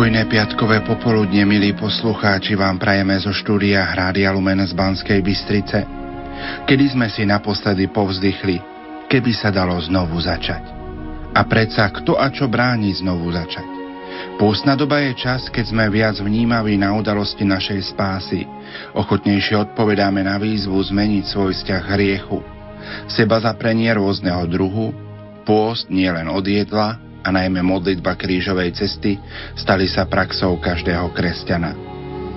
Pokojné piatkové popoludne, milí poslucháči, vám prajeme zo štúdia Hrádia Lumen z Banskej Bystrice. Kedy sme si naposledy povzdychli, keby sa dalo znovu začať. A predsa kto a čo bráni znovu začať? Pústna doba je čas, keď sme viac vnímaví na udalosti našej spásy. Ochotnejšie odpovedáme na výzvu zmeniť svoj vzťah hriechu. Seba zaprenie rôzneho druhu, pôst nielen od jedla, a najmä modlitba krížovej cesty stali sa praxou každého kresťana.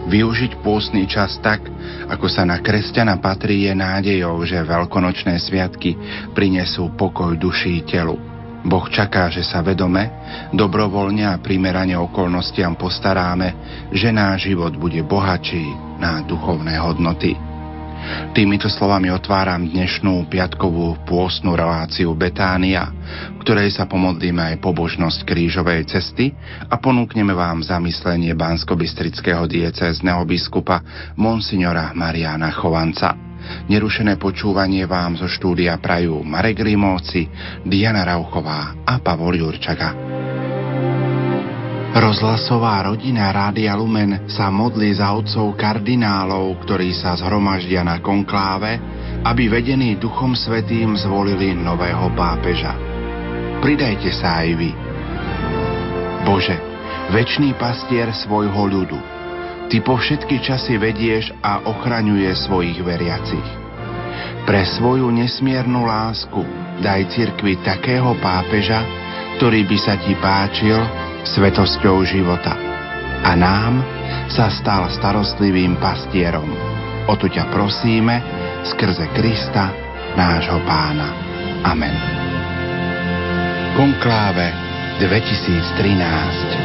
Využiť pôstny čas tak, ako sa na kresťana patrí, je nádejou, že veľkonočné sviatky prinesú pokoj duší telu. Boh čaká, že sa vedome, dobrovoľne a primerane okolnostiam postaráme, že náš život bude bohatší na duchovné hodnoty. Týmito slovami otváram dnešnú piatkovú pôstnu reláciu Betánia, v ktorej sa pomodlíme aj pobožnosť krížovej cesty a ponúkneme vám zamyslenie bansko-bystrického diecézneho biskupa Monsignora Mariana Chovanca. Nerušené počúvanie vám zo štúdia prajú Marek Rímovci, Diana Rauchová a Pavol Jurčaga. Rozhlasová rodina Rádia Lumen sa modlí za otcov kardinálov, ktorí sa zhromaždia na konkláve, aby vedení Duchom Svetým zvolili nového pápeža. Pridajte sa aj vy. Bože, väčší pastier svojho ľudu, Ty po všetky časy vedieš a ochraňuje svojich veriacich. Pre svoju nesmiernu lásku daj cirkvi takého pápeža, ktorý by sa Ti páčil svetosťou života. A nám sa stal starostlivým pastierom. O to ťa prosíme skrze Krista, nášho pána. Amen. Konkláve 2013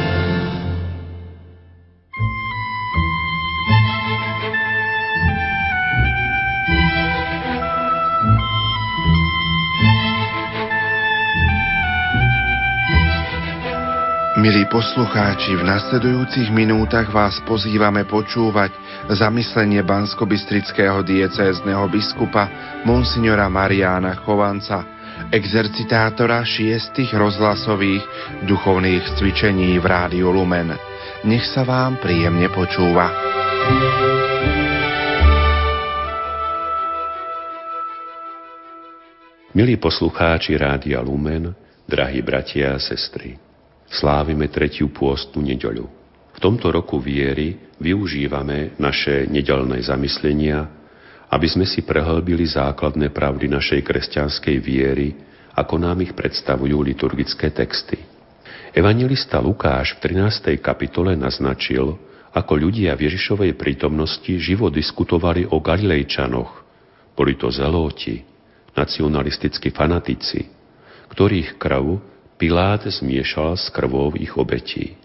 Milí poslucháči, v nasledujúcich minútach vás pozývame počúvať zamyslenie banskobistrického diecézneho biskupa Monsignora Mariána Chovanca, exercitátora šiestých rozhlasových duchovných cvičení v Rádiu Lumen. Nech sa vám príjemne počúva. Milí poslucháči Rádia Lumen, drahí bratia a sestry, slávime tretiu pôstnu nedeľu. V tomto roku viery využívame naše nedelné zamyslenia, aby sme si prehlbili základné pravdy našej kresťanskej viery, ako nám ich predstavujú liturgické texty. Evangelista Lukáš v 13. kapitole naznačil, ako ľudia v Ježišovej prítomnosti živo diskutovali o Galilejčanoch. Boli to zelóti, nacionalistickí fanatici, ktorých krv Pilát zmiešal s krvou ich obetí.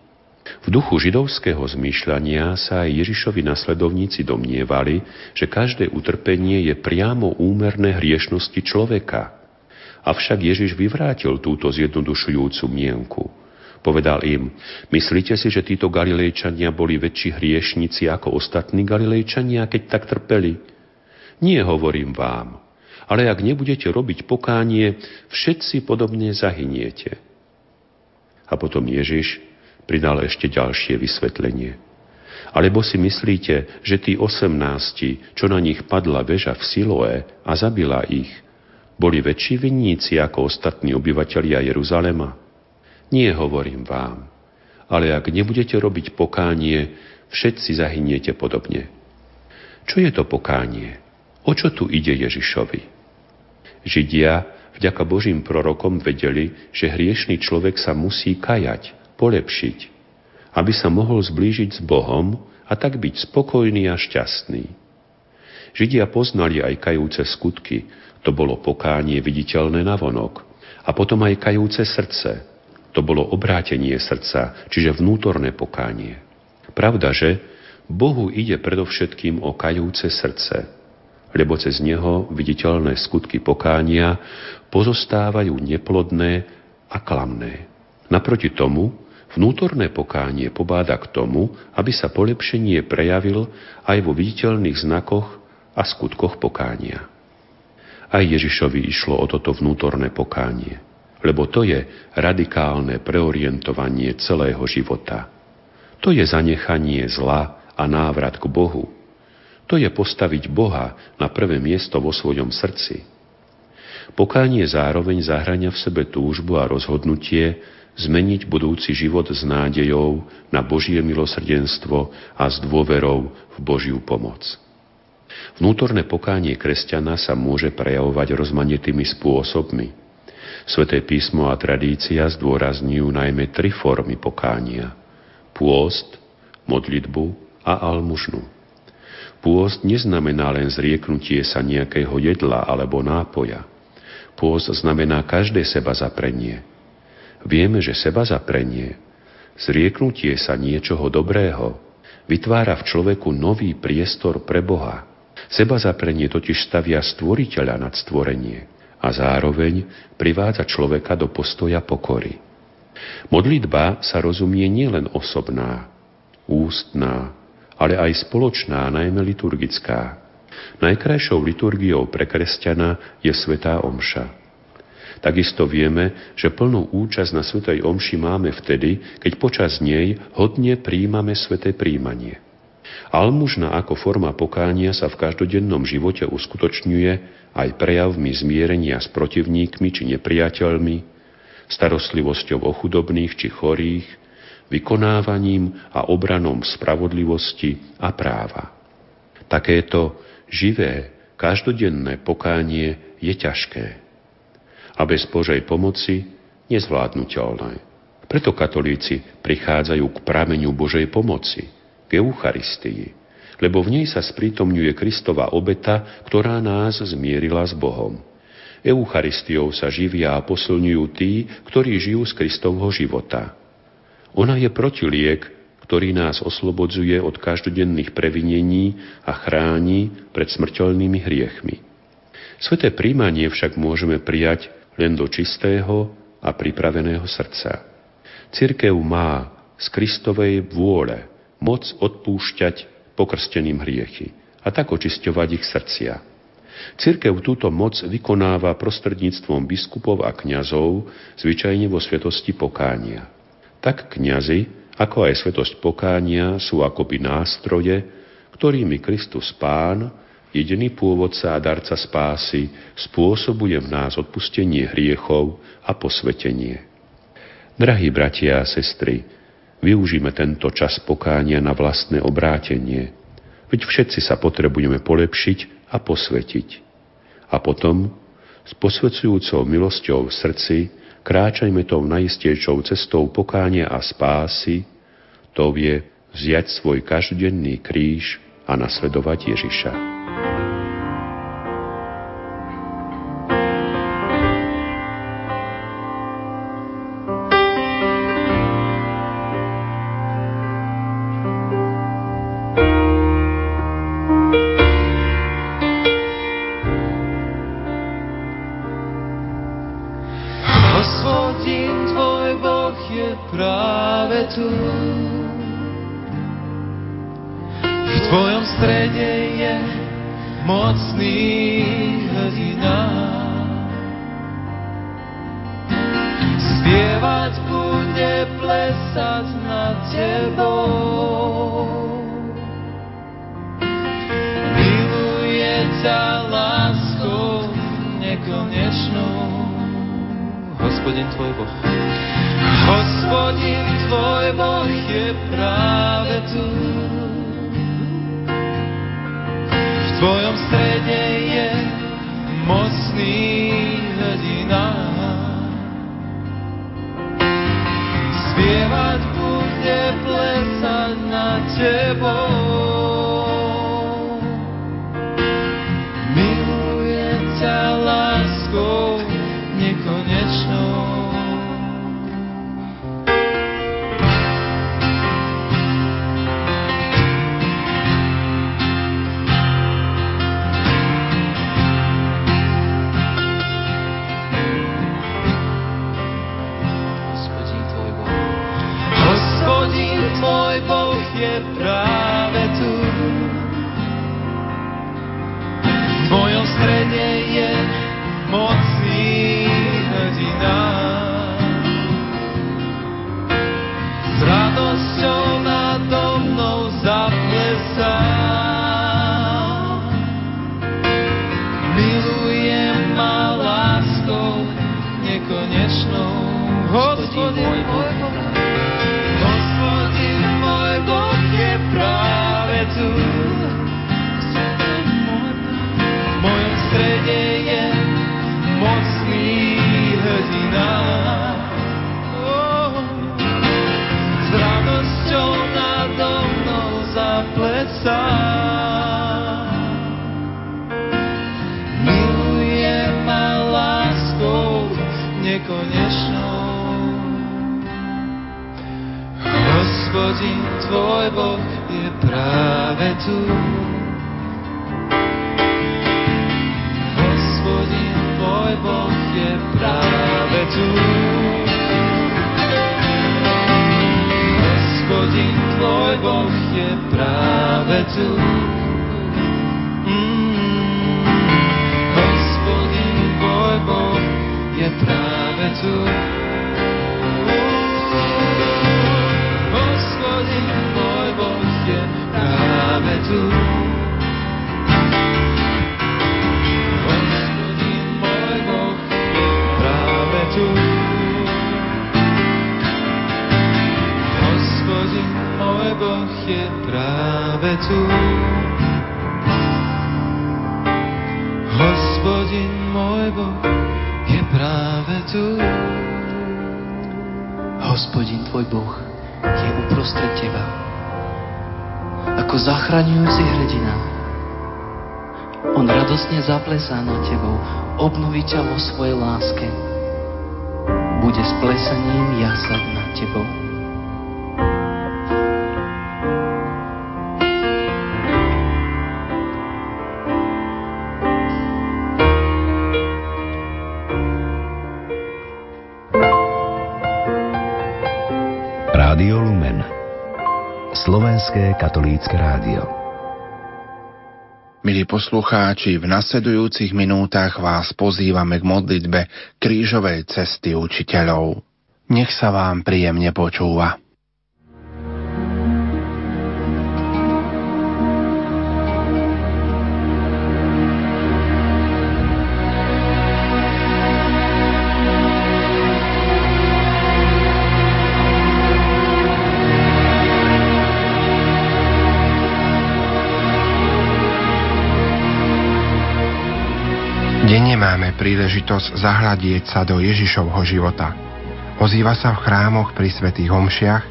V duchu židovského zmýšľania sa aj Ježišovi nasledovníci domnievali, že každé utrpenie je priamo úmerné hriešnosti človeka. Avšak Ježiš vyvrátil túto zjednodušujúcu mienku. Povedal im, myslíte si, že títo Galilejčania boli väčší hriešnici ako ostatní Galilejčania, keď tak trpeli? Nie hovorím vám, ale ak nebudete robiť pokánie, všetci podobne zahyniete. A potom Ježiš pridal ešte ďalšie vysvetlenie. Alebo si myslíte, že tí osemnácti, čo na nich padla väža v Siloé a zabila ich, boli väčší vinníci ako ostatní obyvatelia Jeruzalema? Nie hovorím vám, ale ak nebudete robiť pokánie, všetci zahyniete podobne. Čo je to pokánie? O čo tu ide Ježišovi? Židia vďaka Božím prorokom vedeli, že hriešný človek sa musí kajať, polepšiť, aby sa mohol zblížiť s Bohom a tak byť spokojný a šťastný. Židia poznali aj kajúce skutky, to bolo pokánie viditeľné na vonok, a potom aj kajúce srdce, to bolo obrátenie srdca, čiže vnútorné pokánie. Pravda, že Bohu ide predovšetkým o kajúce srdce, lebo cez neho viditeľné skutky pokánia pozostávajú neplodné a klamné. Naproti tomu, vnútorné pokánie pobáda k tomu, aby sa polepšenie prejavil aj vo viditeľných znakoch a skutkoch pokánia. Aj Ježišovi išlo o toto vnútorné pokánie, lebo to je radikálne preorientovanie celého života. To je zanechanie zla a návrat k Bohu. To je postaviť Boha na prvé miesto vo svojom srdci. Pokánie zároveň zahrania v sebe túžbu a rozhodnutie zmeniť budúci život s nádejou na Božie milosrdenstvo a s dôverou v Božiu pomoc. Vnútorné pokánie kresťana sa môže prejavovať rozmanitými spôsobmi. Sveté písmo a tradícia zdôrazňujú najmä tri formy pokánia. Pôst, modlitbu a almužnu. Pôst neznamená len zrieknutie sa nejakého jedla alebo nápoja. Pôst znamená každé seba zaprenie – Vieme, že seba zaprenie, zrieknutie sa niečoho dobrého, vytvára v človeku nový priestor pre Boha. Seba zaprenie totiž stavia stvoriteľa nad stvorenie a zároveň privádza človeka do postoja pokory. Modlitba sa rozumie nielen osobná, ústná, ale aj spoločná, najmä liturgická. Najkrajšou liturgiou pre kresťana je Svetá Omša. Takisto vieme, že plnú účasť na Svetej Omši máme vtedy, keď počas nej hodne príjmame Sveté príjmanie. Almužna ako forma pokánia sa v každodennom živote uskutočňuje aj prejavmi zmierenia s protivníkmi či nepriateľmi, starostlivosťou o chudobných či chorých, vykonávaním a obranom spravodlivosti a práva. Takéto živé, každodenné pokánie je ťažké a bez Božej pomoci nezvládnutelné. Preto katolíci prichádzajú k prameňu Božej pomoci, k Eucharistii, lebo v nej sa sprítomňuje Kristova obeta, ktorá nás zmierila s Bohom. Eucharistiou sa živia a posilňujú tí, ktorí žijú z Kristovho života. Ona je protiliek, ktorý nás oslobodzuje od každodenných previnení a chráni pred smrteľnými hriechmi. Sveté príjmanie však môžeme prijať len do čistého a pripraveného srdca. Cirkev má z Kristovej vôle moc odpúšťať pokrsteným hriechy a tak očisťovať ich srdcia. Cirkev túto moc vykonáva prostredníctvom biskupov a kňazov, zvyčajne vo svetosti pokánia. Tak kňazi, ako aj svetosť pokánia sú akoby nástroje, ktorými Kristus Pán jediný pôvodca a darca spásy, spôsobuje v nás odpustenie hriechov a posvetenie. Drahí bratia a sestry, využíme tento čas pokánia na vlastné obrátenie, veď všetci sa potrebujeme polepšiť a posvetiť. A potom, s posvedzujúcou milosťou v srdci, kráčajme tou najistejšou cestou pokánia a spásy, to je vziať svoj každodenný kríž a nasledovať Ježiša. Tvoj je práve tu. Hospodin tvoj Boh je práve tu. Mm. Hospodin tvoj Boh je práve tu. Práve tu. Hospodin môj Boh je práve tu. Hospodin tvoj Boh je uprostred teba ako zachraňujúci hrdina. On radosne zaplesá nad tebou, obnoví ťa vo svojej láske. Bude s plesaním jasať nad tebou. Slovenské katolícke rádio. Milí poslucháči, v nasledujúcich minútach vás pozývame k modlitbe krížovej cesty učiteľov. Nech sa vám príjemne počúva. Príležitosť zahľadieť sa do Ježišovho života. Ozýva sa v chrámoch pri svätých homšiach,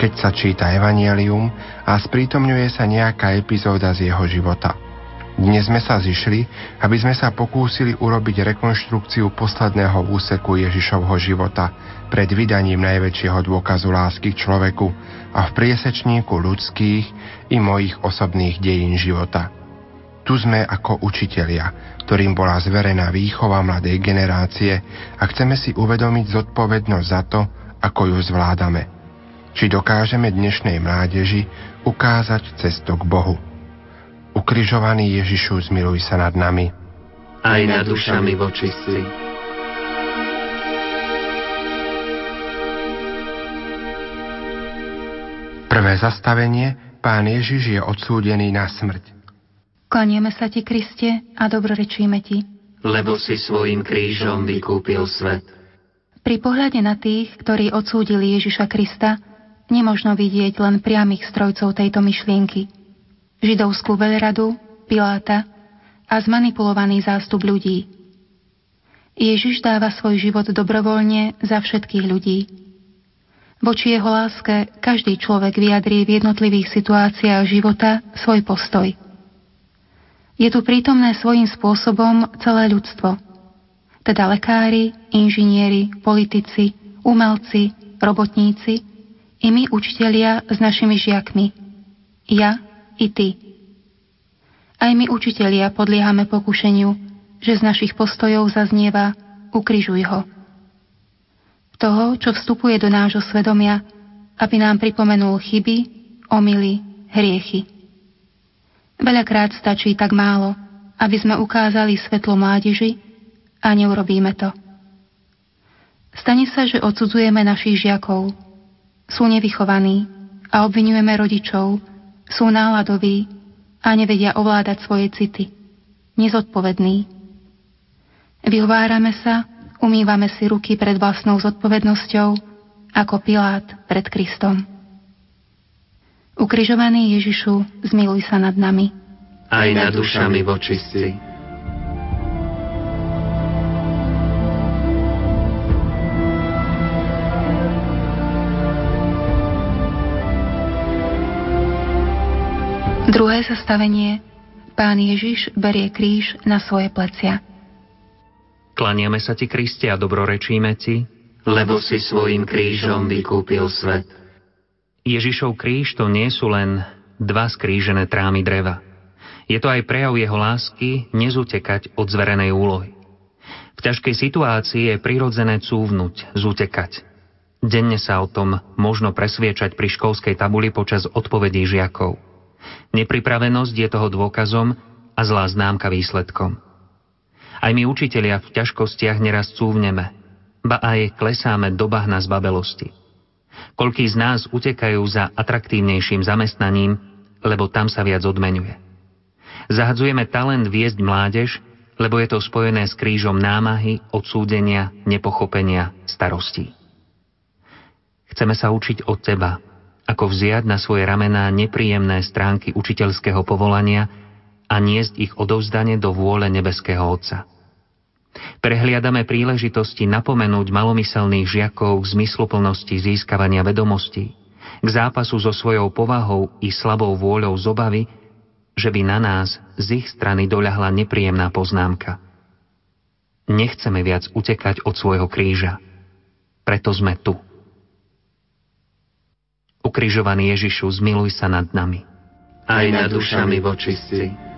keď sa číta evanielium a sprítomňuje sa nejaká epizóda z jeho života. Dnes sme sa zišli, aby sme sa pokúsili urobiť rekonštrukciu posledného úseku Ježišovho života pred vydaním najväčšieho dôkazu lásky k človeku a v priesečníku ľudských i mojich osobných dejín života – tu sme ako učitelia, ktorým bola zverená výchova mladej generácie a chceme si uvedomiť zodpovednosť za to, ako ju zvládame. Či dokážeme dnešnej mládeži ukázať cestu k Bohu. Ukrižovaný Ježišu, zmiluj sa nad nami. Aj nad dušami vočistí. Prvé zastavenie Pán Ježiš je odsúdený na smrť. Klanieme sa ti, Kriste, a dobrorečíme ti. Lebo si svojim krížom vykúpil svet. Pri pohľade na tých, ktorí odsúdili Ježiša Krista, nemožno vidieť len priamých strojcov tejto myšlienky. Židovskú veľradu, Piláta a zmanipulovaný zástup ľudí. Ježiš dáva svoj život dobrovoľne za všetkých ľudí. Voči jeho láske každý človek vyjadrí v jednotlivých situáciách života svoj postoj – je tu prítomné svojím spôsobom celé ľudstvo. Teda lekári, inžinieri, politici, umelci, robotníci i my učitelia s našimi žiakmi. Ja i ty. Aj my učitelia podliehame pokušeniu, že z našich postojov zaznieva ukrižuj ho. Toho, čo vstupuje do nášho svedomia, aby nám pripomenul chyby, omily, hriechy. Veľakrát stačí tak málo, aby sme ukázali svetlo mládeži a neurobíme to. Stane sa, že odsudzujeme našich žiakov. Sú nevychovaní a obvinujeme rodičov, sú náladoví a nevedia ovládať svoje city. Nezodpovední. Vyhovárame sa, umývame si ruky pred vlastnou zodpovednosťou, ako Pilát pred Kristom. Ukrižovaný Ježišu, zmiluj sa nad nami. Aj nad dušami vočistí. Druhé zastavenie. Pán Ježiš berie kríž na svoje plecia. Klaniame sa ti, Kriste, a dobrorečíme ti, lebo si svojim krížom vykúpil svet. Ježišov kríž to nie sú len dva skrížené trámy dreva. Je to aj prejav jeho lásky nezutekať od zverenej úlohy. V ťažkej situácii je prirodzené cúvnuť, zutekať. Denne sa o tom možno presviečať pri školskej tabuli počas odpovedí žiakov. Nepripravenosť je toho dôkazom a zlá známka výsledkom. Aj my učitelia v ťažkostiach neraz cúvneme, ba aj klesáme do bahna z babelosti. Koľký z nás utekajú za atraktívnejším zamestnaním, lebo tam sa viac odmenuje. Zahadzujeme talent viesť mládež, lebo je to spojené s krížom námahy, odsúdenia, nepochopenia, starostí. Chceme sa učiť od teba, ako vziať na svoje ramená nepríjemné stránky učiteľského povolania a niesť ich odovzdane do vôle nebeského Otca. Prehliadame príležitosti napomenúť malomyselných žiakov k zmysluplnosti získavania vedomostí, k zápasu so svojou povahou i slabou vôľou z obavy, že by na nás z ich strany doľahla nepríjemná poznámka. Nechceme viac utekať od svojho kríža. Preto sme tu. Ukrižovaný Ježišu, zmiluj sa nad nami. Aj nad dušami vočistí.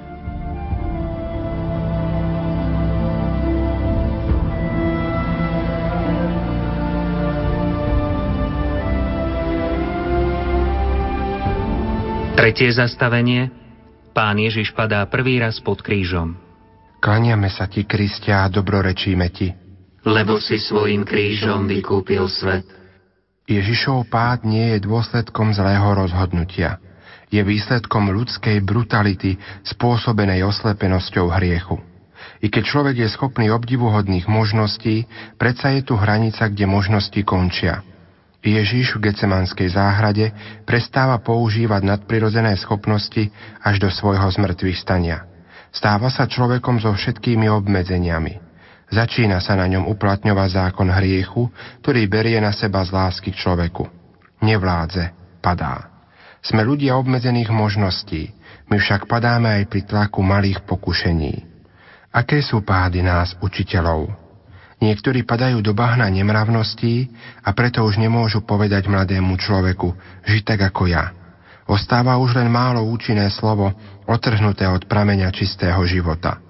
Tretie zastavenie – Pán Ježiš padá prvý raz pod krížom. Klaniame sa ti, Kristia, a dobrorečíme ti. Lebo si svojim krížom vykúpil svet. Ježišov pád nie je dôsledkom zlého rozhodnutia. Je výsledkom ľudskej brutality spôsobenej oslepenosťou hriechu. I keď človek je schopný obdivuhodných možností, predsa je tu hranica, kde možnosti končia – Ježiš v Gecemanskej záhrade prestáva používať nadprirodzené schopnosti až do svojho zmrtvých stania. Stáva sa človekom so všetkými obmedzeniami. Začína sa na ňom uplatňovať zákon hriechu, ktorý berie na seba z lásky k človeku. Nevládze, padá. Sme ľudia obmedzených možností, my však padáme aj pri tlaku malých pokušení. Aké sú pády nás, učiteľov? Niektorí padajú do bahna nemravností a preto už nemôžu povedať mladému človeku, žiť tak ako ja. Ostáva už len málo účinné slovo, otrhnuté od prameňa čistého života.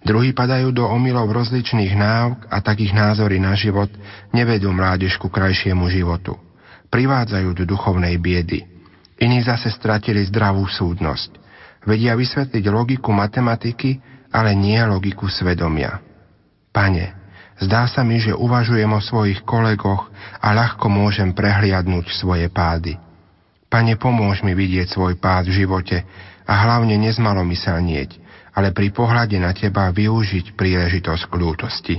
Druhí padajú do omylov rozličných náuk a takých názory na život nevedú mládež ku krajšiemu životu. Privádzajú do duchovnej biedy. Iní zase stratili zdravú súdnosť. Vedia vysvetliť logiku matematiky, ale nie logiku svedomia. Pane, Zdá sa mi, že uvažujem o svojich kolegoch a ľahko môžem prehliadnúť svoje pády. Pane, pomôž mi vidieť svoj pád v živote a hlavne nezmalomyselnieť, ale pri pohľade na Teba využiť príležitosť k lútosti.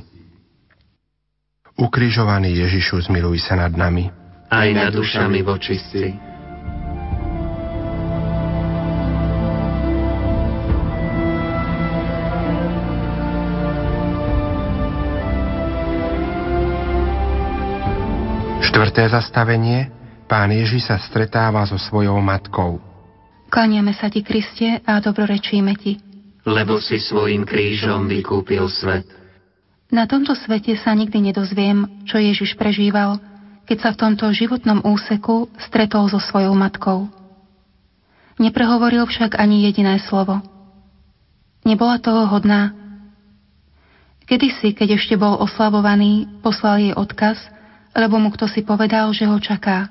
Ukrižovaný Ježišu, zmiluj sa nad nami. Aj nad dušami vočistí. Štvrté zastavenie. Pán Ježiš sa stretáva so svojou matkou. Klaniame sa ti, Kriste, a dobrorečíme ti. Lebo si svojim krížom vykúpil svet. Na tomto svete sa nikdy nedozviem, čo Ježiš prežíval, keď sa v tomto životnom úseku stretol so svojou matkou. Neprehovoril však ani jediné slovo. Nebola toho hodná. Kedysi, keď ešte bol oslavovaný, poslal jej odkaz – lebo mu kto si povedal, že ho čaká.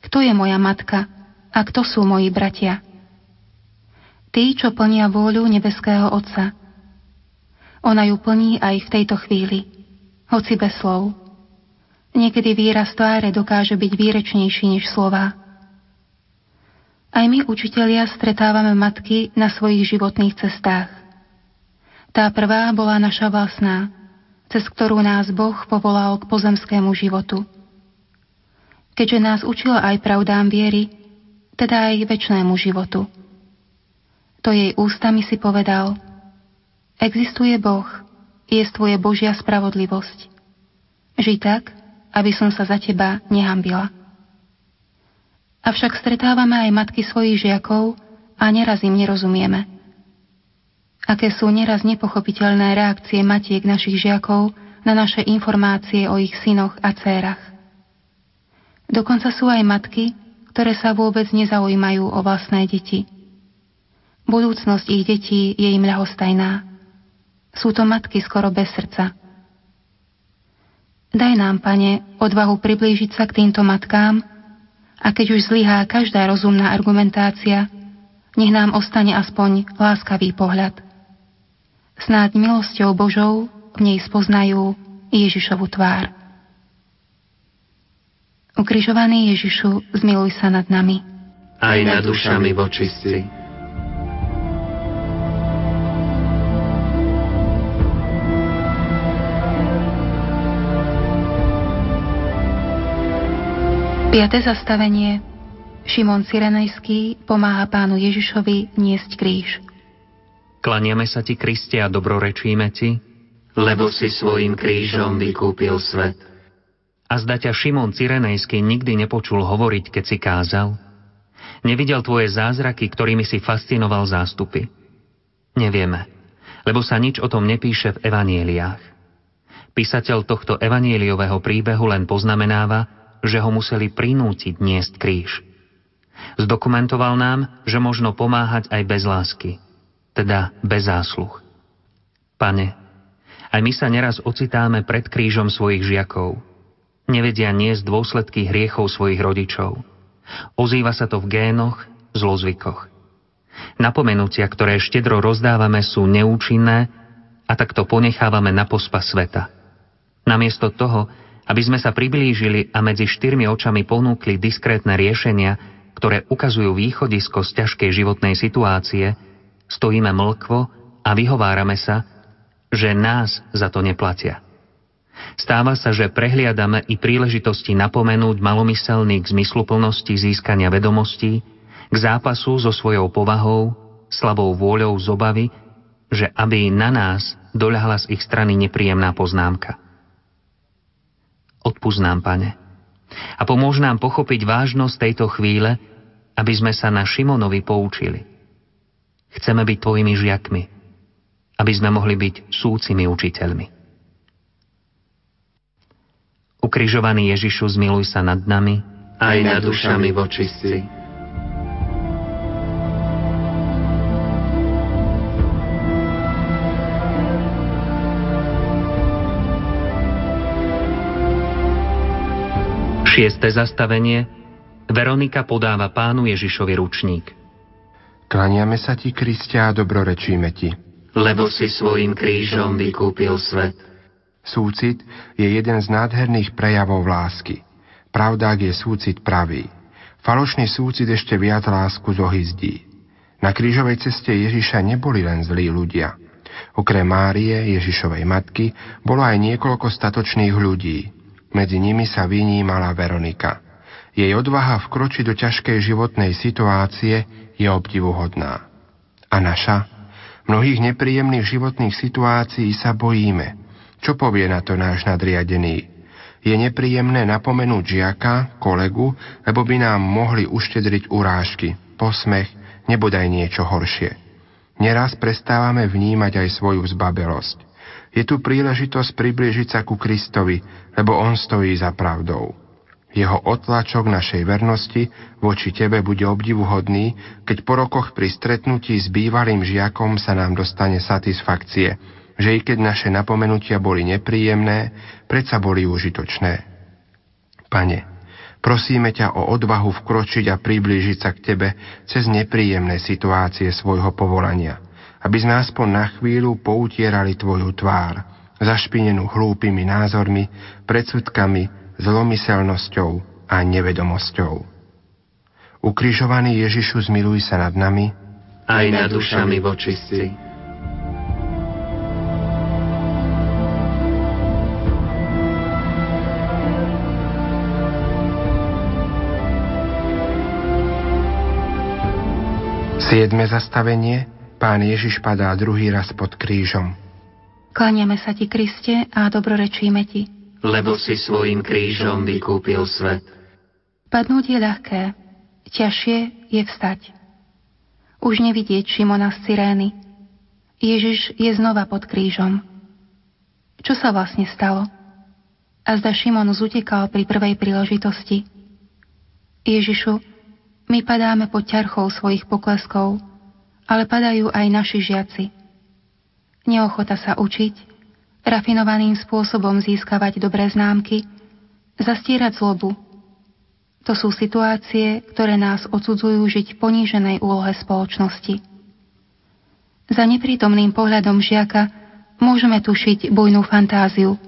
Kto je moja matka a kto sú moji bratia? Tí, čo plnia vôľu nebeského Otca. Ona ju plní aj v tejto chvíli, hoci bez slov. Niekedy výraz tváre dokáže byť výrečnejší než slova. Aj my, učitelia, stretávame matky na svojich životných cestách. Tá prvá bola naša vlastná, cez ktorú nás Boh povolal k pozemskému životu. Keďže nás učila aj pravdám viery, teda aj väčšnému životu. To jej ústami si povedal, existuje Boh, jestvuje Božia spravodlivosť. Žij tak, aby som sa za teba nehambila. Avšak stretávame aj matky svojich žiakov a neraz im nerozumieme – aké sú neraz nepochopiteľné reakcie matiek našich žiakov na naše informácie o ich synoch a dcérach. Dokonca sú aj matky, ktoré sa vôbec nezaujímajú o vlastné deti. Budúcnosť ich detí je im ľahostajná. Sú to matky skoro bez srdca. Daj nám, pane, odvahu priblížiť sa k týmto matkám a keď už zlyhá každá rozumná argumentácia, nech nám ostane aspoň láskavý pohľad. Snáď milosťou Božou v nej spoznajú Ježišovu tvár. Ukrižovaný Ježišu, zmiluj sa nad nami. Aj nad dušami vočistí. Piaté zastavenie. Šimon Cyrenejský pomáha pánu Ježišovi niesť kríž. Klaniame sa ti, Kriste, a dobrorečíme ti, lebo si svojim krížom vykúpil svet. A zda ťa Šimon Cyrenejský nikdy nepočul hovoriť, keď si kázal? Nevidel tvoje zázraky, ktorými si fascinoval zástupy? Nevieme, lebo sa nič o tom nepíše v evanieliách. Písateľ tohto evanieliového príbehu len poznamenáva, že ho museli prinútiť niesť kríž. Zdokumentoval nám, že možno pomáhať aj bez lásky, teda bez zásluh. Pane, aj my sa neraz ocitáme pred krížom svojich žiakov. Nevedia niesť dôsledky hriechov svojich rodičov. Ozýva sa to v génoch, zlozvykoch. Napomenutia, ktoré štedro rozdávame, sú neúčinné a takto ponechávame na pospa sveta. Namiesto toho, aby sme sa priblížili a medzi štyrmi očami ponúkli diskrétne riešenia, ktoré ukazujú východisko z ťažkej životnej situácie, stojíme mlkvo a vyhovárame sa, že nás za to neplatia. Stáva sa, že prehliadame i príležitosti napomenúť malomyselný k zmysluplnosti získania vedomostí, k zápasu so svojou povahou, slabou vôľou z obavy, že aby na nás doľahla z ich strany nepríjemná poznámka. Odpúsť nám, Pane. A pomôž nám pochopiť vážnosť tejto chvíle, aby sme sa na Šimonovi poučili. Chceme byť Tvojimi žiakmi, aby sme mohli byť súcimi učiteľmi. Ukrižovaný Ježišu, zmiluj sa nad nami, aj nad dušami vočistí Šiesté zastavenie. Veronika podáva pánu Ježišovi ručník. Klaniame sa ti, Kristia, a dobrorečíme ti. Lebo si svojim krížom vykúpil svet. Súcit je jeden z nádherných prejavov lásky. Pravda, ak je súcit pravý. Falošný súcit ešte viac lásku zohyzdí. Na krížovej ceste Ježiša neboli len zlí ľudia. Okrem Márie, Ježišovej matky, bolo aj niekoľko statočných ľudí, medzi nimi sa vynímala Veronika. Jej odvaha vkročiť do ťažkej životnej situácie je obdivuhodná. A naša? Mnohých nepríjemných životných situácií sa bojíme. Čo povie na to náš nadriadený? Je nepríjemné napomenúť žiaka, kolegu, lebo by nám mohli uštedriť urážky, posmech, nebodaj niečo horšie. Neraz prestávame vnímať aj svoju zbabelosť. Je tu príležitosť priblížiť sa ku Kristovi, lebo On stojí za pravdou. Jeho otlačok našej vernosti voči Tebe bude obdivuhodný, keď po rokoch pri stretnutí s bývalým žiakom sa nám dostane satisfakcie, že i keď naše napomenutia boli nepríjemné, predsa boli užitočné. Pane, prosíme ťa o odvahu vkročiť a priblížiť sa k Tebe cez nepríjemné situácie svojho povolania – aby sme aspoň na chvíľu poutierali Tvoju tvár, zašpinenú hlúpými názormi, predsudkami, zlomyselnosťou a nevedomosťou. Ukrižovaný Ježišu, zmiluj sa nad nami, aj nad dušami vočistí. Siedme zastavenie Pán Ježiš padá druhý raz pod krížom. Klaniame sa ti, Kriste, a dobrorečíme ti. Lebo si svojim krížom vykúpil svet. Padnúť je ľahké, ťažšie je vstať. Už nevidieť Šimona z Cyrény. Ježiš je znova pod krížom. Čo sa vlastne stalo? A zda Šimon zutekal pri prvej príležitosti. Ježišu, My padáme pod ťarchou svojich pokleskov, ale padajú aj naši žiaci. Neochota sa učiť, rafinovaným spôsobom získavať dobré známky, zastierať zlobu. To sú situácie, ktoré nás odsudzujú žiť v poníženej úlohe spoločnosti. Za neprítomným pohľadom žiaka môžeme tušiť bujnú fantáziu,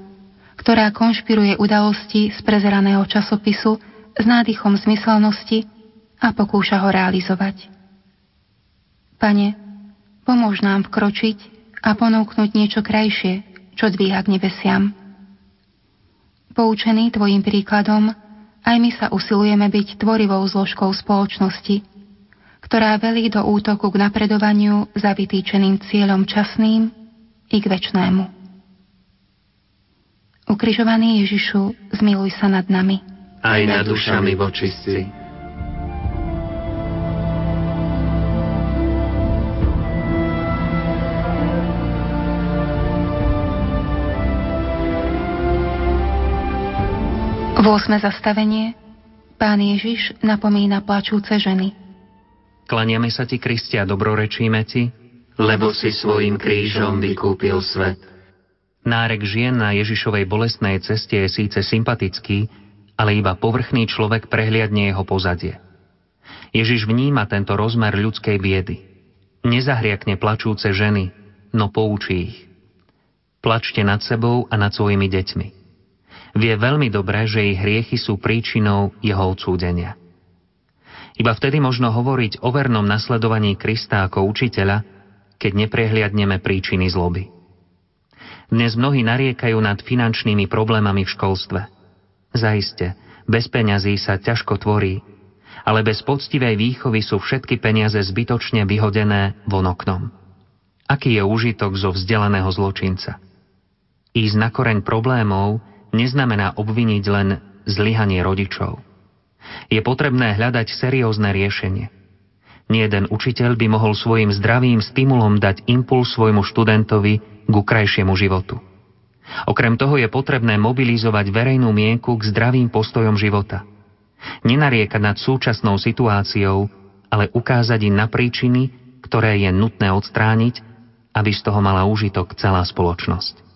ktorá konšpiruje udalosti z prezeraného časopisu s nádychom zmyselnosti a pokúša ho realizovať. Pane, pomôž nám vkročiť a ponúknuť niečo krajšie, čo dvíha k nebesiam. Poučený Tvojim príkladom, aj my sa usilujeme byť tvorivou zložkou spoločnosti, ktorá velí do útoku k napredovaniu za vytýčeným cieľom časným i k väčšnému. Ukrižovaný Ježišu, zmiluj sa nad nami. Aj nad dušami vočistí. 8. zastavenie Pán Ježiš napomína plačúce ženy. Klaniame sa ti, Kristia, dobrorečíme ti, lebo si svojim krížom vykúpil svet. Nárek žien na Ježišovej bolestnej ceste je síce sympatický, ale iba povrchný človek prehliadne jeho pozadie. Ježiš vníma tento rozmer ľudskej biedy. Nezahriakne plačúce ženy, no poučí ich. Plačte nad sebou a nad svojimi deťmi. Vie veľmi dobre, že ich hriechy sú príčinou jeho odsúdenia. Iba vtedy možno hovoriť o vernom nasledovaní Krista ako učiteľa, keď neprehliadneme príčiny zloby. Dnes mnohí nariekajú nad finančnými problémami v školstve. Zaiste, bez peňazí sa ťažko tvorí, ale bez poctivej výchovy sú všetky peniaze zbytočne vyhodené von oknom. Aký je užitok zo vzdelaného zločinca? Ísť na koreň problémov neznamená obviniť len zlyhanie rodičov. Je potrebné hľadať seriózne riešenie. Nieden učiteľ by mohol svojim zdravým stimulom dať impuls svojmu študentovi k krajšiemu životu. Okrem toho je potrebné mobilizovať verejnú mienku k zdravým postojom života. Nenariekať nad súčasnou situáciou, ale ukázať im na príčiny, ktoré je nutné odstrániť, aby z toho mala úžitok celá spoločnosť.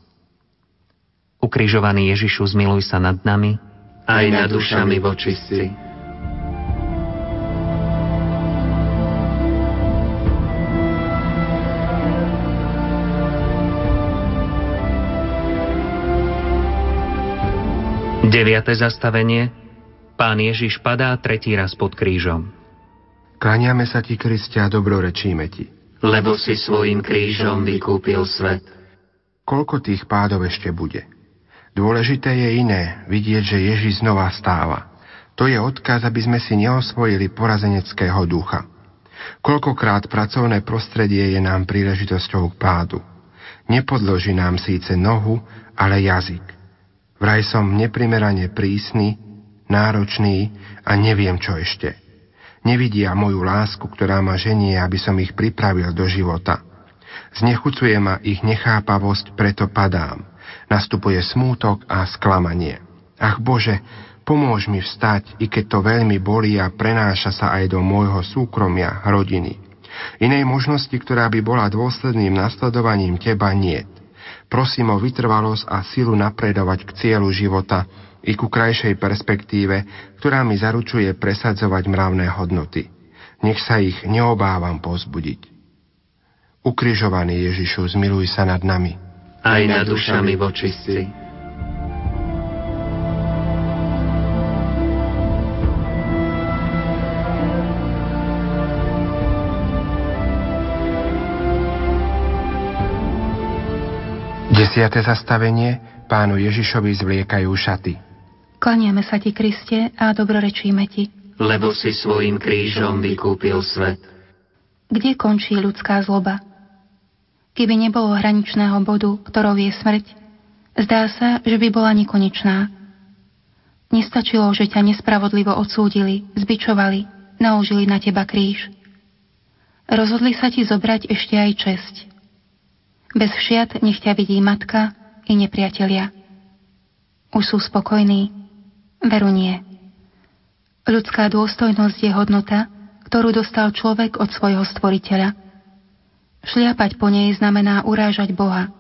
Ukrižovaný Ježišu, zmiluj sa nad nami, aj nad dušami vočistí. Deviate zastavenie. Pán Ježiš padá tretí raz pod krížom. Kláňame sa ti, Kristia, dobrorečíme ti. Lebo si svojim krížom vykúpil svet. Koľko tých pádov ešte bude? Dôležité je iné, vidieť, že Ježiš znova stáva. To je odkaz, aby sme si neosvojili porazeneckého ducha. Koľkokrát pracovné prostredie je nám príležitosťou k pádu. Nepodloží nám síce nohu, ale jazyk. Vraj som neprimerane prísny, náročný a neviem čo ešte. Nevidia moju lásku, ktorá ma ženie, aby som ich pripravil do života. Znechucuje ma ich nechápavosť, preto padám nastupuje smútok a sklamanie. Ach Bože, pomôž mi vstať, i keď to veľmi bolí a prenáša sa aj do môjho súkromia, rodiny. Inej možnosti, ktorá by bola dôsledným nasledovaním Teba, niet. Prosím o vytrvalosť a silu napredovať k cieľu života i ku krajšej perspektíve, ktorá mi zaručuje presadzovať mravné hodnoty. Nech sa ich neobávam pozbudiť. Ukrižovaný Ježišu, zmiluj sa nad nami aj nad dušami vočistí. Desiate zastavenie pánu Ježišovi zvliekajú šaty. Klaniame sa ti, Kriste, a dobrorečíme ti. Lebo si svojim krížom vykúpil svet. Kde končí ľudská zloba? Keby nebolo hraničného bodu, ktorou je smrť, zdá sa, že by bola nekonečná. Nestačilo, že ťa nespravodlivo odsúdili, zbičovali, naložili na teba kríž. Rozhodli sa ti zobrať ešte aj česť. Bez všiat nech ťa vidí matka i nepriatelia. Už sú spokojní? Veru nie. Ľudská dôstojnosť je hodnota, ktorú dostal človek od svojho stvoriteľa. Šliapať po nej znamená urážať Boha.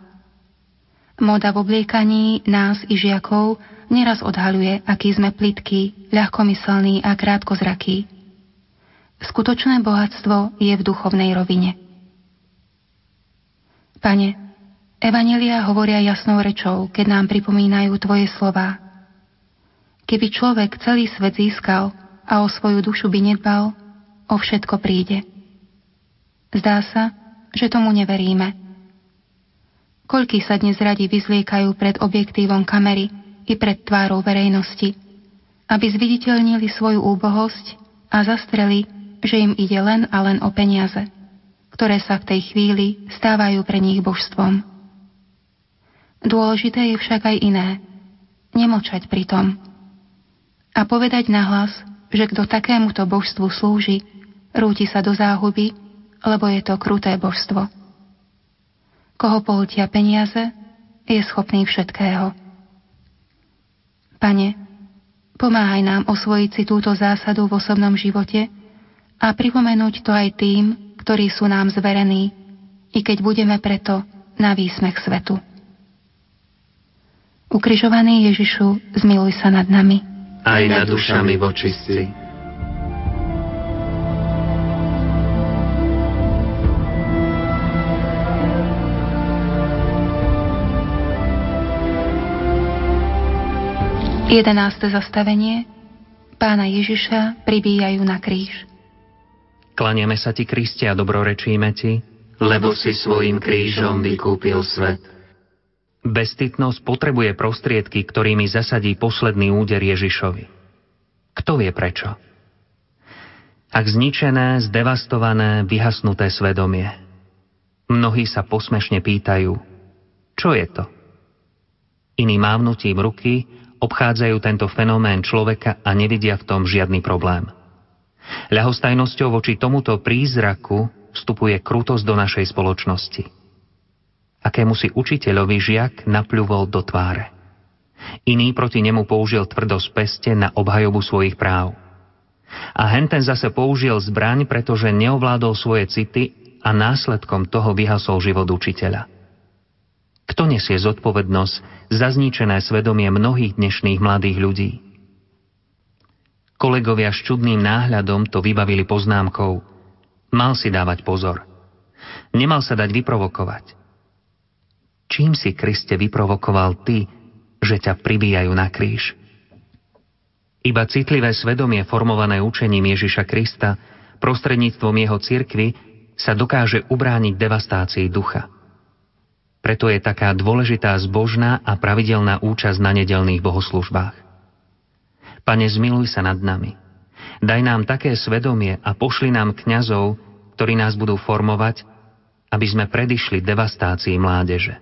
Moda v obliekaní nás i žiakov neraz odhaľuje, aký sme plitkí, ľahkomyselní a krátkozrakí. Skutočné bohatstvo je v duchovnej rovine. Pane, Evanelia hovoria jasnou rečou, keď nám pripomínajú Tvoje slová. Keby človek celý svet získal a o svoju dušu by nedbal, o všetko príde. Zdá sa, že tomu neveríme. Koľký sa dnes radi vyzliekajú pred objektívom kamery i pred tvárou verejnosti, aby zviditeľnili svoju úbohosť a zastreli, že im ide len a len o peniaze, ktoré sa v tej chvíli stávajú pre nich božstvom. Dôležité je však aj iné. Nemočať pri tom. A povedať nahlas, že kto takémuto božstvu slúži, rúti sa do záhuby, lebo je to kruté božstvo. Koho pohltia peniaze, je schopný všetkého. Pane, pomáhaj nám osvojiť si túto zásadu v osobnom živote a pripomenúť to aj tým, ktorí sú nám zverení, i keď budeme preto na výsmech svetu. Ukrižovaný Ježišu, zmiluj sa nad nami. Aj nad dušami vočistí. 11. zastavenie Pána Ježiša pribíjajú na kríž. Klaniame sa ti, Kristi, a dobrorečíme ti, lebo si svojim krížom vykúpil svet. Bestitnosť potrebuje prostriedky, ktorými zasadí posledný úder Ježišovi. Kto vie prečo? Ak zničené, zdevastované, vyhasnuté svedomie. Mnohí sa posmešne pýtajú, čo je to? Iný mávnutím ruky obchádzajú tento fenomén človeka a nevidia v tom žiadny problém. Ľahostajnosťou voči tomuto prízraku vstupuje krutosť do našej spoločnosti. Akému si učiteľovi žiak napľuvol do tváre. Iný proti nemu použil tvrdosť peste na obhajobu svojich práv. A henten zase použil zbraň, pretože neovládol svoje city a následkom toho vyhasol život učiteľa. Kto nesie zodpovednosť za zničené svedomie mnohých dnešných mladých ľudí? Kolegovia s čudným náhľadom to vybavili poznámkou. Mal si dávať pozor. Nemal sa dať vyprovokovať. Čím si, Kriste, vyprovokoval ty, že ťa pribíjajú na kríž? Iba citlivé svedomie formované učením Ježiša Krista prostredníctvom jeho cirkvy sa dokáže ubrániť devastácii ducha. Preto je taká dôležitá zbožná a pravidelná účasť na nedelných bohoslužbách. Pane, zmiluj sa nad nami. Daj nám také svedomie a pošli nám kňazov, ktorí nás budú formovať, aby sme predišli devastácii mládeže.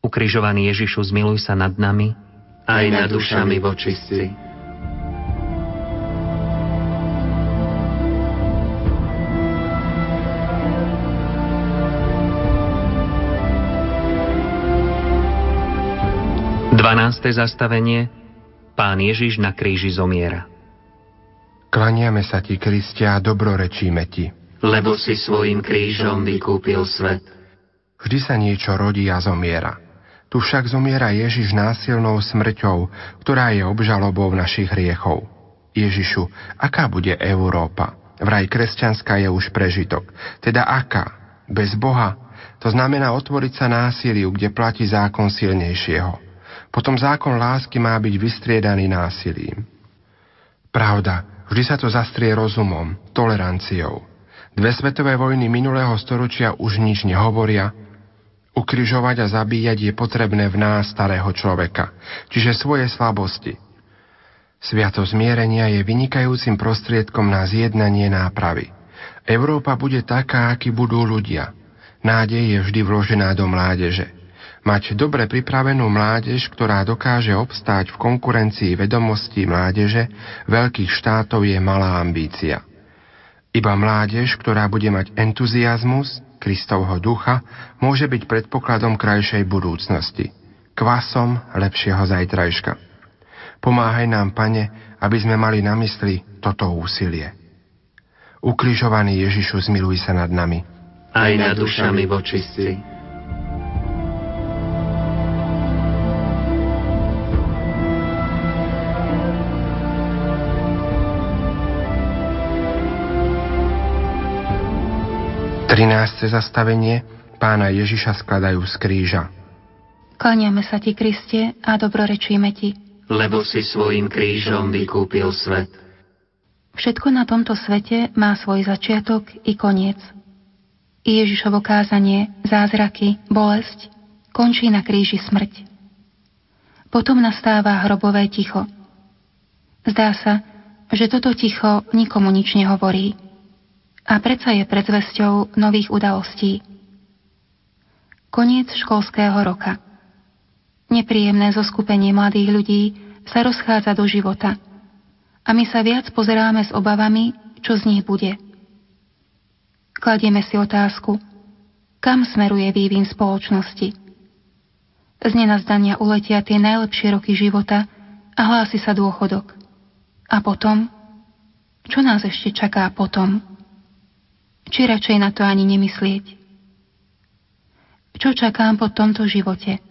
Ukrižovaný Ježišu, zmiluj sa nad nami, aj nad dušami vočistí. Zastavenie Pán Ježiš na kríži zomiera. Klaniame sa ti, Kristia, a dobrorečíme ti. Lebo si svojim krížom vykúpil svet. Vždy sa niečo rodí a zomiera. Tu však zomiera Ježiš násilnou smrťou, ktorá je obžalobou našich hriechov. Ježišu, aká bude Európa? Vraj kresťanská je už prežitok. Teda aká? Bez Boha? To znamená otvoriť sa násiliu, kde platí zákon silnejšieho. Potom zákon lásky má byť vystriedaný násilím. Pravda, vždy sa to zastrie rozumom, toleranciou. Dve svetové vojny minulého storočia už nič nehovoria. Ukryžovať a zabíjať je potrebné v nás starého človeka, čiže svoje slabosti. Sviato zmierenia je vynikajúcim prostriedkom na zjednanie nápravy. Európa bude taká, akí budú ľudia. Nádej je vždy vložená do mládeže. Mať dobre pripravenú mládež, ktorá dokáže obstáť v konkurencii vedomostí mládeže veľkých štátov je malá ambícia. Iba mládež, ktorá bude mať entuziasmus, Kristovho ducha, môže byť predpokladom krajšej budúcnosti, kvasom lepšieho zajtrajška. Pomáhaj nám, Pane, aby sme mali na mysli toto úsilie. Ukrižovaný Ježišu, zmiluj sa nad nami. Aj nad dušami vočistí. 13. zastavenie pána Ježiša skladajú z kríža. Klaniame sa ti, Kriste, a dobrorečíme ti. Lebo si svojim krížom vykúpil svet. Všetko na tomto svete má svoj začiatok i koniec. Ježišovo kázanie, zázraky, bolesť končí na kríži smrť. Potom nastáva hrobové ticho. Zdá sa, že toto ticho nikomu nič nehovorí. A predsa je predzvesťou nových udalostí. Koniec školského roka. Nepríjemné zoskupenie mladých ľudí sa rozchádza do života – a my sa viac pozeráme s obavami, čo z nich bude. Kladieme si otázku, kam smeruje vývin spoločnosti. Z nenazdania uletia tie najlepšie roky života a hlási sa dôchodok. A potom? Čo nás ešte čaká potom? Či radšej na to ani nemyslieť? Čo čakám po tomto živote?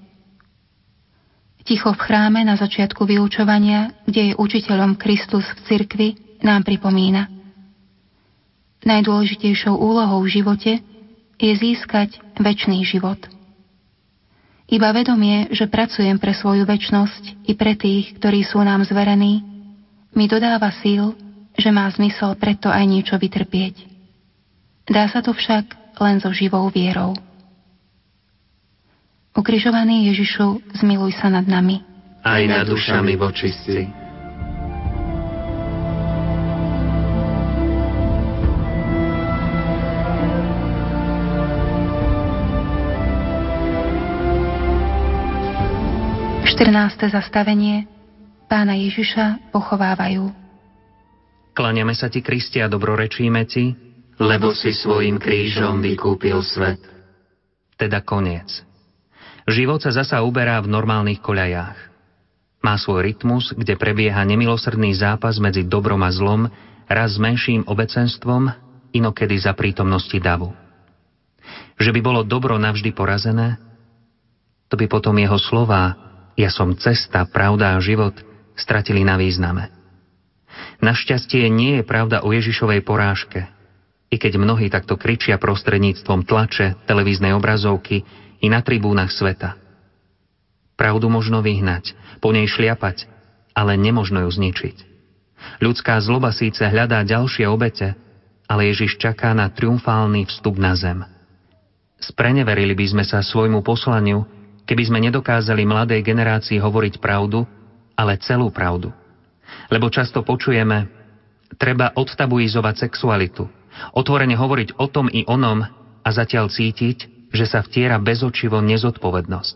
Ticho v chráme na začiatku vyučovania, kde je učiteľom Kristus v cirkvi, nám pripomína. Najdôležitejšou úlohou v živote je získať väčší život. Iba vedomie, že pracujem pre svoju väčnosť i pre tých, ktorí sú nám zverení, mi dodáva síl, že má zmysel preto aj niečo vytrpieť. Dá sa to však len so živou vierou. Ukrižovaný Ježišu, zmiluj sa nad nami. Aj nad dušami vočistci. Štrnácté zastavenie Pána Ježiša pochovávajú. Klaniame sa ti, Kristi, a dobrorečíme ti, lebo si svojim krížom vykúpil svet. Teda koniec. Život sa zasa uberá v normálnych koľajách. Má svoj rytmus, kde prebieha nemilosrdný zápas medzi dobrom a zlom, raz s menším obecenstvom, inokedy za prítomnosti davu. Že by bolo dobro navždy porazené, to by potom jeho slová ja som cesta, pravda a život stratili na význame. Našťastie nie je pravda o Ježišovej porážke, i keď mnohí takto kričia prostredníctvom tlače, televíznej obrazovky i na tribúnach sveta. Pravdu možno vyhnať, po nej šliapať, ale nemožno ju zničiť. Ľudská zloba síce hľadá ďalšie obete, ale Ježiš čaká na triumfálny vstup na zem. Spreneverili by sme sa svojmu poslaniu, keby sme nedokázali mladej generácii hovoriť pravdu, ale celú pravdu. Lebo často počujeme, treba odtabuizovať sexualitu, otvorene hovoriť o tom i onom a zatiaľ cítiť, že sa vtiera bezočivo nezodpovednosť.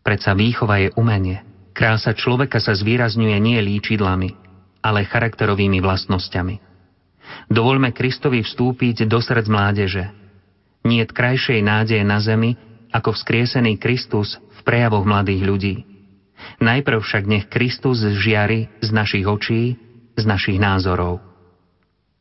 Predsa výchova je umenie. Krása človeka sa zvýrazňuje nie líčidlami, ale charakterovými vlastnosťami. Dovoľme Kristovi vstúpiť do srdc mládeže. Nie krajšej nádeje na zemi, ako vzkriesený Kristus v prejavoch mladých ľudí. Najprv však nech Kristus žiari z našich očí, z našich názorov.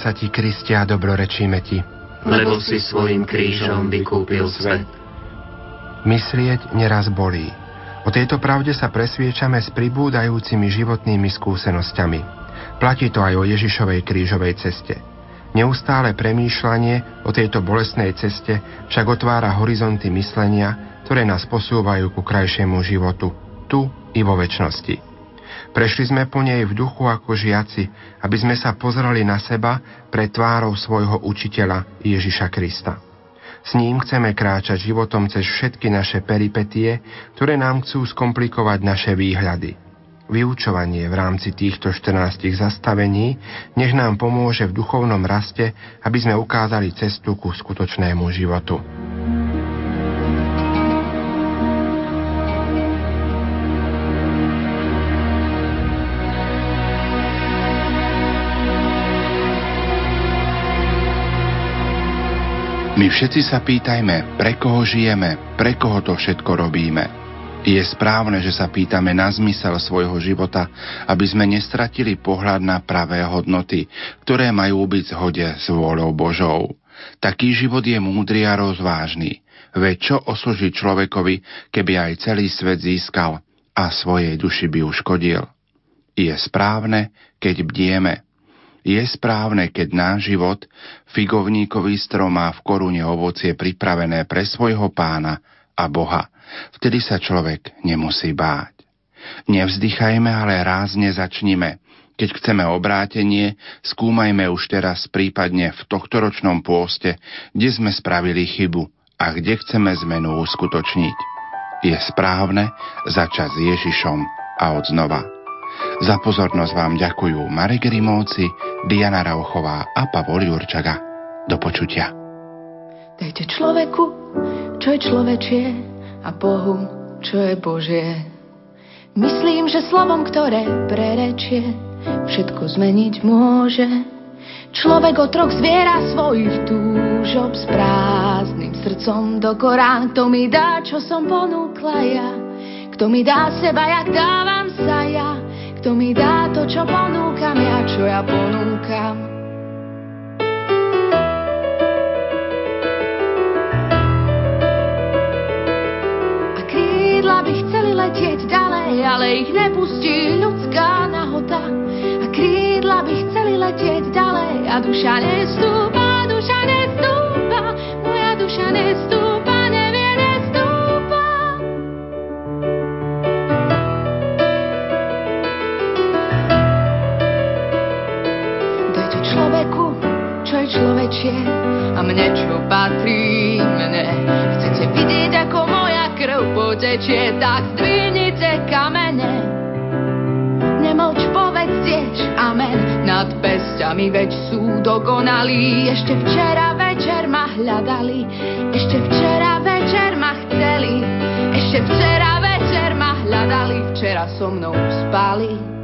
Sa ti, Kristia, a dobrorečíme ti lebo si svojim krížom vykúpil svet. Myslieť neraz bolí. O tejto pravde sa presviečame s pribúdajúcimi životnými skúsenosťami. Platí to aj o Ježišovej krížovej ceste. Neustále premýšľanie o tejto bolestnej ceste však otvára horizonty myslenia, ktoré nás posúvajú ku krajšiemu životu, tu i vo väčšnosti. Prešli sme po nej v duchu ako žiaci, aby sme sa pozreli na seba pre tvárou svojho učiteľa Ježiša Krista. S ním chceme kráčať životom cez všetky naše peripetie, ktoré nám chcú skomplikovať naše výhľady. vyučovanie v rámci týchto 14 zastavení, nech nám pomôže v duchovnom raste, aby sme ukázali cestu ku skutočnému životu. My všetci sa pýtajme, pre koho žijeme, pre koho to všetko robíme. Je správne, že sa pýtame na zmysel svojho života, aby sme nestratili pohľad na pravé hodnoty, ktoré majú byť zhode s vôľou Božou. Taký život je múdry a rozvážny. Veď čo osoží človekovi, keby aj celý svet získal a svojej duši by uškodil? Je správne, keď bdieme, je správne, keď náš život, figovníkový strom má v korune ovocie pripravené pre svojho pána a Boha. Vtedy sa človek nemusí báť. Nevzdychajme, ale rázne začnime. Keď chceme obrátenie, skúmajme už teraz prípadne v tohtoročnom pôste, kde sme spravili chybu a kde chceme zmenu uskutočniť. Je správne začať s Ježišom a od znova. Za pozornosť vám ďakujú Marek Rimovci, Diana Rauchová a Pavol Jurčaga. Do počutia. Dajte človeku, čo je človečie a Bohu, čo je Božie. Myslím, že slovom, ktoré prerečie, všetko zmeniť môže. Človek otrok zviera svojich túžob s prázdnym srdcom do korán. Kto mi dá, čo som ponúkla ja? Kto mi dá seba, jak dávam sa ja? Kto mi dá to, čo ponúkam ja, čo ja ponúkam. A krídla by chceli letieť ďalej, ale ich nepustí ľudská nahota. A krídla by chceli letieť ďalej a duša nestúpa, duša nestúpa, moja duša nestúpa. Človečie a mne čo patrí mne. Chcete vidieť, ako moja krv potečie, tak zdvihnite kamene. Nemlč, povedz tiež amen nad pestiami, veď sú dokonalí. Ešte včera večer ma hľadali, ešte včera večer ma chceli, ešte včera večer ma hľadali, včera so mnou spali.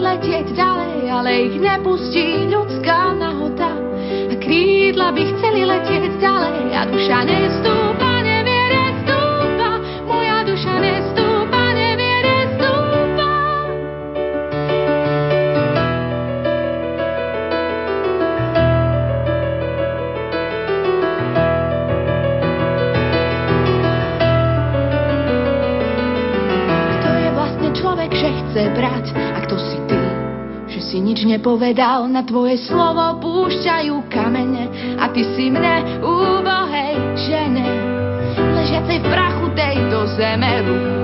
Letieť ďalej, ale ich nepustí ľudská nahota. A krídla by chceli letieť ďalej a duša nestúpa, nevie nestúpa, moja duša nestúpa, vlastne chce brať si nič nepovedal, na tvoje slovo púšťajú kamene a ty si mne úbohej žene, ležiacej v prachu tejto zeme ruku.